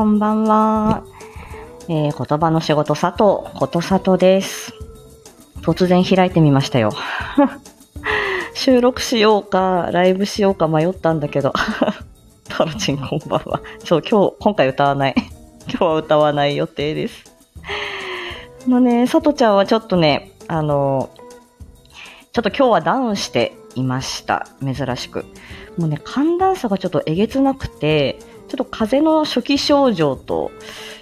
こんばんは。えー、言葉の仕事佐藤、ことさとです。突然開いてみましたよ。収録しようか、ライブしようか迷ったんだけど。タロチンこんばんは。そう、今日、今回歌わない。今日は歌わない予定です。あのね、さとちゃんはちょっとね、あの、ちょっと今日はダウンしていました。珍しく。もうね、寒暖差がちょっとえげつなくて、ちょっと風邪の初期症状と、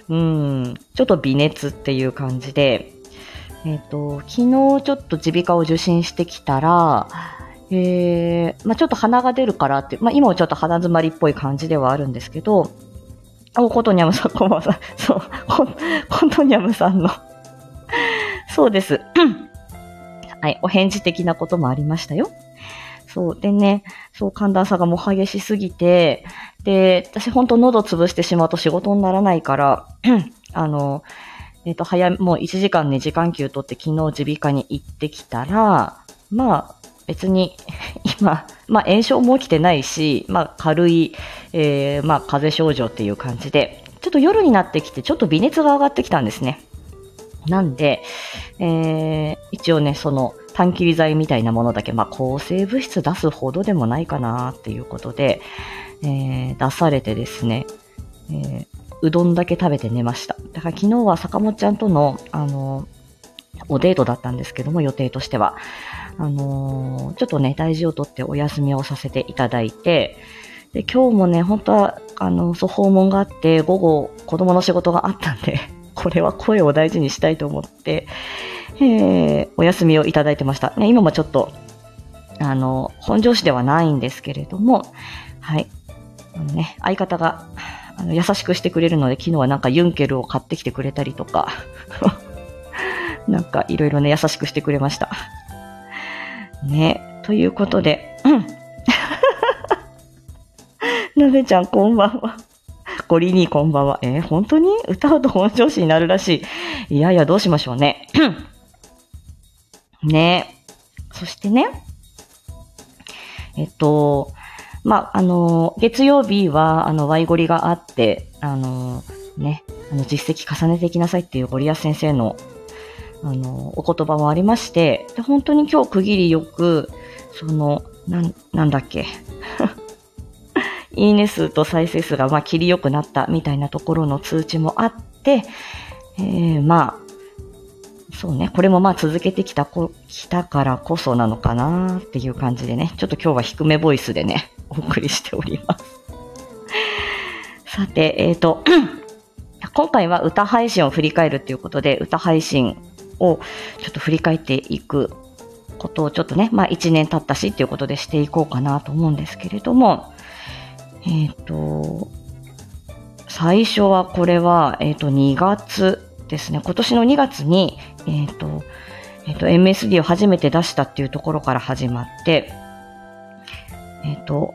うん、ちょっと微熱っていう感じで、えっ、と、昨日ちょっと耳鼻科を受診してきたら、えー、まあちょっと鼻が出るからって、まあ今もちょっと鼻詰まりっぽい感じではあるんですけど、お、コトニャムさん、こんばんは。そう、ココトニャムさんの、そうです。はい、お返事的なこともありましたよ。そう。でね、そう、寒暖差がもう激しすぎて、で、私本当喉潰してしまうと仕事にならないから、あの、えっ、と、早、もう1時間ね、時間給取って昨日耳鼻科に行ってきたら、まあ、別に、今、まあ炎症も起きてないし、まあ軽い、えー、まあ風邪症状っていう感じで、ちょっと夜になってきて、ちょっと微熱が上がってきたんですね。なんで、えー、一応ね、その、炭切り剤みたいなものだけ、まあ、抗生物質出すほどでもないかなっていうことで、えー、出されてですね、えー、うどんだけ食べて寝ました。だから昨日は坂本ちゃんとの、あの、おデートだったんですけども、予定としては。あのーちょっとね、大事をとってお休みをさせていただいて、で、今日もね、本当は、あの、そ、訪問があって、午後、子供の仕事があったんで、これは声を大事にしたいと思って、えーお休みをいただいてました。ね、今もちょっと、あの、本上司ではないんですけれども、はい。あのね、相方が、あの優しくしてくれるので、昨日はなんかユンケルを買ってきてくれたりとか、なんかいろいろね、優しくしてくれました。ね、ということで、うん。なべちゃんこんばんは。ゴリにこんばんは。えー本当に？歌うと本調子になるらしい。いやいや、どうしましょうね。ねそしてね、えっと、まあ、あの、月曜日は、あの、ワイゴリがあって、あの、ね、あの、実績重ねていきなさいっていうゴリアス先生の、あの、お言葉もありまして、で、本当に今日区切りよく、その、なん、なんだっけ。いいね数と再生数が、まあ、切り良くなったみたいなところの通知もあって、えー、まあ、そうね、これもまあ続けてきたこ、きたからこそなのかなっていう感じでね、ちょっと今日は低めボイスでね、お送りしております。さて、えっ、と、今回は歌配信を振り返るっていうことで、歌配信をちょっと振り返っていくことをちょっとね、まあ1年経ったしっていうことでしていこうかなと思うんですけれども、えっ、と、最初はこれは、えっ、と、2月ですね。今年の2月に、えっ、と、えっ、と、MSD を初めて出したっていうところから始まって、えっ、と、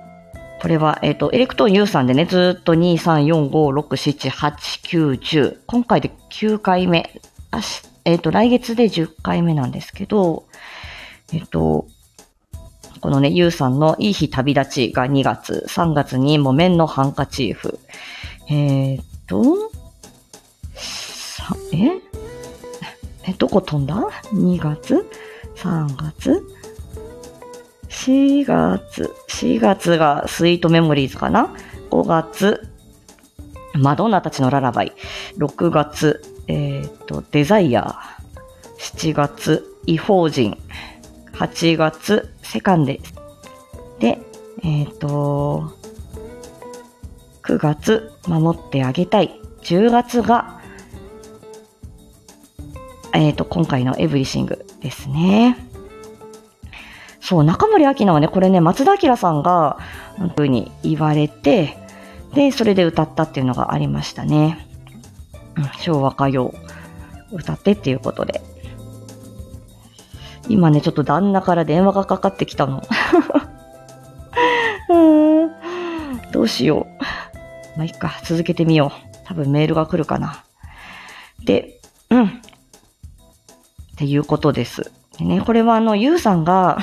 これは、えっ、と、エレクトーン U さんでね、ずっと2、3、4、5、6、7、8、9、10。今回で9回目。あしえっ、と、来月で10回目なんですけど、えっ、と、このね、ゆうさんのいい日旅立ちが2月、3月に木綿のハンカチーフ。えーっと、え？え、どこ飛んだ ?2 月 ?3 月 ?4 月 ?4 月がスイートメモリーズかな ?5 月、マドンナたちのララバイ。6月、えーっと、デザイアー。7月、異邦人。8月、セカンデで、えっ、と、9月、守ってあげたい。10月が、えっ、と、今回のエブリシングですね。そう、中森明菜はね、これね、松田明さんが、そうに言われて、で、それで歌ったっていうのがありましたね。うん昭和歌謡歌ってっていうことで。今ね、ちょっと旦那から電話がかかってきたの。うーんどうしよう。まあ、いっか、続けてみよう。多分メールが来るかな。で、うん。っていうことです。でね、これはあの、ゆうさんが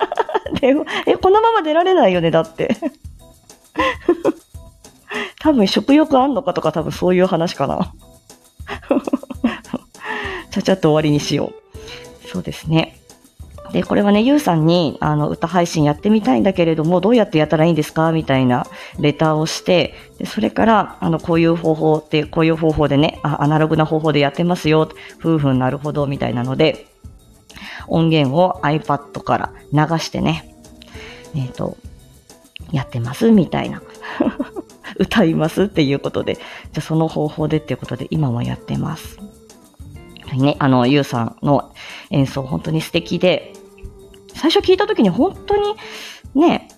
で、え、このまま出られないよね、だって。多分食欲あんのかとか多分そういう話かな。ちゃちゃっと終わりにしよう。そうですね。で、これはね、ゆうさんに、あの、歌配信やってみたいんだけれども、どうやってやったらいいんですか？みたいなレターをして、でそれから、あの、こういう方法って、こういう方法でね、あアナログな方法でやってますよ。夫婦になるほど、みたいなので、音源を iPad から流してね、えっ、ー、と、やってますみたいな。歌いますっていうことで、じゃあその方法でっていうことで今もやってます。ね、あの、ゆうさんの演奏本当に素敵で、最初聞いた時に本当にね、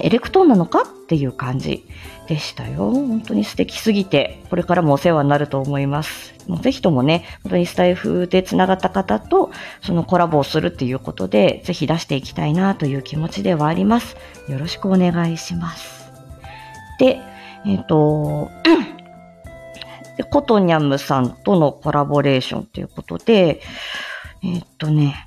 エレクトーンなのかっていう感じでしたよ。本当に素敵すぎて、これからもお世話になると思います。もうぜひともね、本当にスタイフで繋がった方と、そのコラボをするっていうことで、ぜひ出していきたいなという気持ちではあります。よろしくお願いします。で、えっ、ー、と、で、コトニャムさんとのコラボレーションということで、えー、っとね、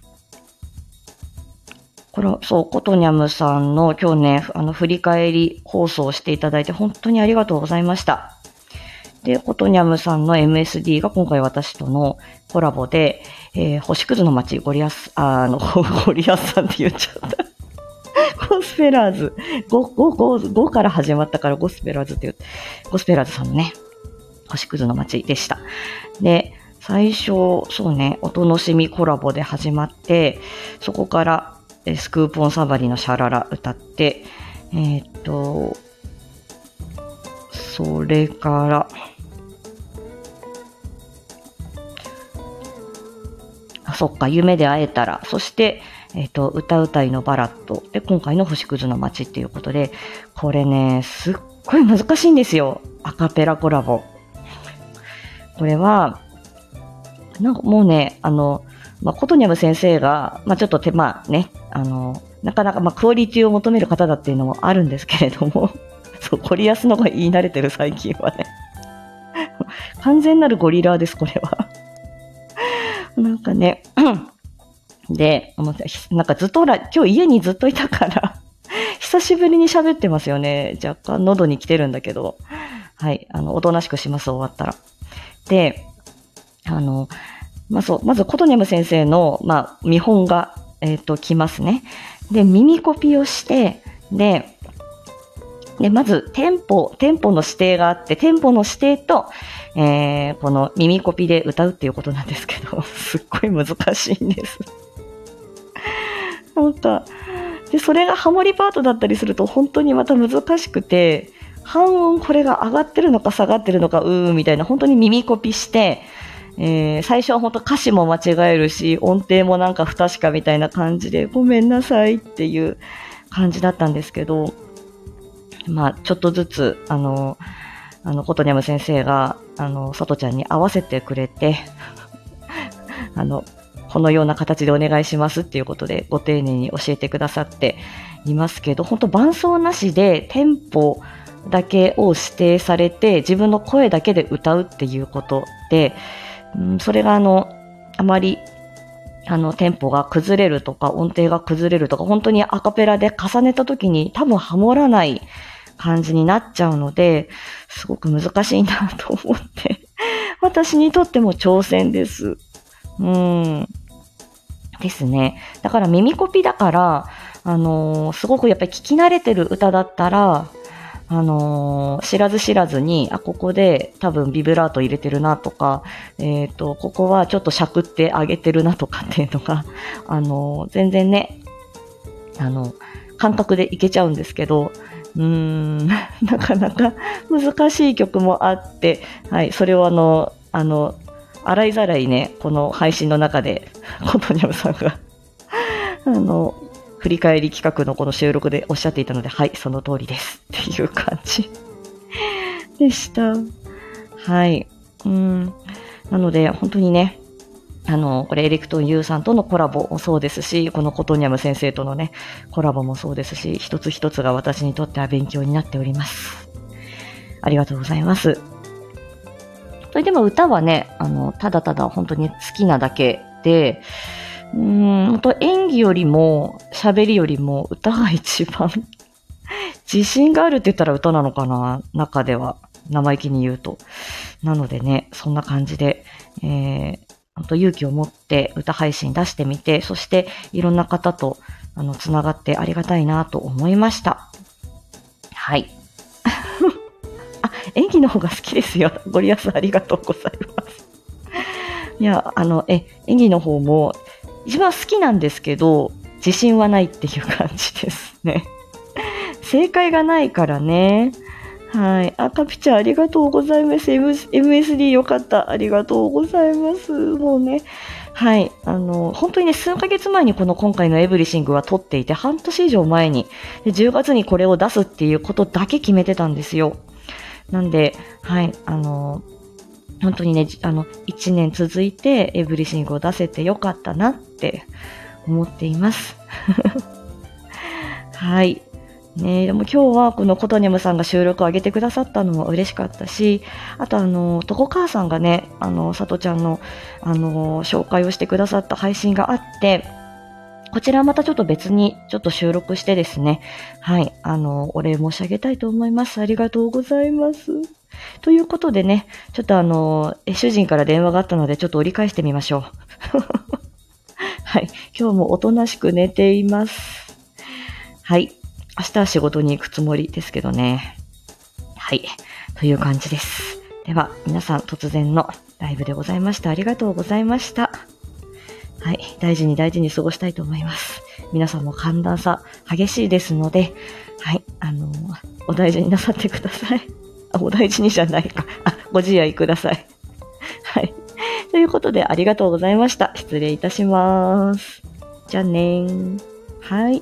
これ、そう、コトニャムさんの今日ね、あの、振り返り放送をしていただいて本当にありがとうございました。で、コトニャムさんの MSD が今回私とのコラボで、えー、星屑の街、ゴリアス、あの、ゴリアスさんって言っちゃった。ゴスペラーズ。5、5、5、5から始まったからゴスペラーズって言う。ゴスペラーズさんのね、星屑の街でした。で、最初、そうね、お楽しみコラボで始まって、そこから、スクーポンサバリのシャララ歌って、えー、と、それから、あ、そっか、夢で会えたら、そして、えっ、と、歌うたいのバラット。で、今回の星屑の街っていうことで、これね、すっごい難しいんですよ。アカペラコラボ。これは、なんかもうね、あの、まあ、コトニャム先生が、まあ、ちょっと手間ね、あの、なかなか、まあ、クオリティを求める方だっていうのもあるんですけれども、そう、ゴリアスの方が言い慣れてる最近はね。完全なるゴリラです、これは。なんかね、で、なんかずっとほら、今日家にずっといたから 久しぶりに喋ってますよね。若干喉に来てるんだけど。はい、あの、おとなしくします、終わったら。で、あの、まあ、そう、まずコトニャム先生の、まあ、見本が、えっ、ー、と、来ますね。で、耳コピーをして、で、で、まず、店舗、店舗の指定があって、店舗の指定と、えー、この耳コピーで歌うっていうことなんですけど、すっごい難しいんです。なんか、で、それがハモリパートだったりすると本当にまた難しくて、半音これが上がってるのか下がってるのか、うーみたいな、本当に耳コピして、えー、最初は本当歌詞も間違えるし、音程もなんか不確かみたいな感じで、ごめんなさいっていう感じだったんですけど、まあ、ちょっとずつ、あの、あの、コトニャム先生が、あの、さとちゃんに合わせてくれて、あの、このような形でお願いしますっていうことで、ご丁寧に教えてくださっていますけど、本当伴奏なしでテンポ、だけを指定されて自分の声だけで歌うっていうことで、うん、それがあの、あまりあの、テンポが崩れるとか、音程が崩れるとか、本当にアカペラで重ねた時に多分ハモらない感じになっちゃうので、すごく難しいなと思って、私にとっても挑戦です。うん。ですね。だから耳コピだから、あのー、すごくやっぱり聞き慣れてる歌だったら、あのー、知らず知らずに、あ、ここで多分ビブラート入れてるなとか、えっ、ー、と、ここはちょっとしゃくってあげてるなとかっていうのが、あのー、全然ね、あの、感覚でいけちゃうんですけど、うーん、なかなか難しい曲もあって、はい、それをあの、あの、洗いざらいね、この配信の中で、コントニャムさんが あの、振り返り企画のこの収録でおっしゃっていたので、はい、その通りです っていう感じでした。はい。うん。なので、本当にね、あの、これエレクトン U さんとのコラボもそうですし、このコトニャム先生とのね、コラボもそうですし、一つ一つが私にとっては勉強になっております。ありがとうございます。それでも歌はね、あの、ただただ本当に好きなだけで、うん、本当演技よりも、喋りよりも歌が一番 自信があるって言ったら歌なのかな中では。生意気に言うと。なのでね、そんな感じで、えー、本当勇気を持って歌配信出してみて、そしていろんな方と、あの、つながってありがたいなと思いました。はい。あ、演技の方が好きですよ。ゴリアスありがとうございます。いや、あの、え、演技の方も一番好きなんですけど、自信はないっていう感じですね。正解がないからね。はい。あ、カピちゃんありがとうございます。M、MSD よかった。ありがとうございます。もうね。はい。あの、本当にね、数ヶ月前にこの今回のエブリシングは撮っていて、半年以上前に、で10月にこれを出すっていうことだけ決めてたんですよ。なんで、はい。あの、本当にね、あの、1年続いてエブリシングを出せてよかったなって思っています。はい。ねでも今日はこのコトネムさんが収録を上げてくださったのも嬉しかったし、あとあの、とこ母さんがね、あの、さとちゃんの、あの、紹介をしてくださった配信があって、こちらまたちょっと別にちょっと収録してですね、はい、あの、お礼申し上げたいと思います。ありがとうございます。ということでね、ちょっとあの、主人から電話があったのでちょっと折り返してみましょう。はい、今日もおとなしく寝ています。はい。明日は仕事に行くつもりですけどね。はい。という感じです。では、皆さん突然のライブでございました。ありがとうございました。はい。大事に大事に過ごしたいと思います。皆さんも寒暖差激しいですので、はい。あの、お大事になさってください。お大事にじゃないか。あ、ご自愛ください。はい。ということで、ありがとうございました。失礼いたします。じゃあねー。はい。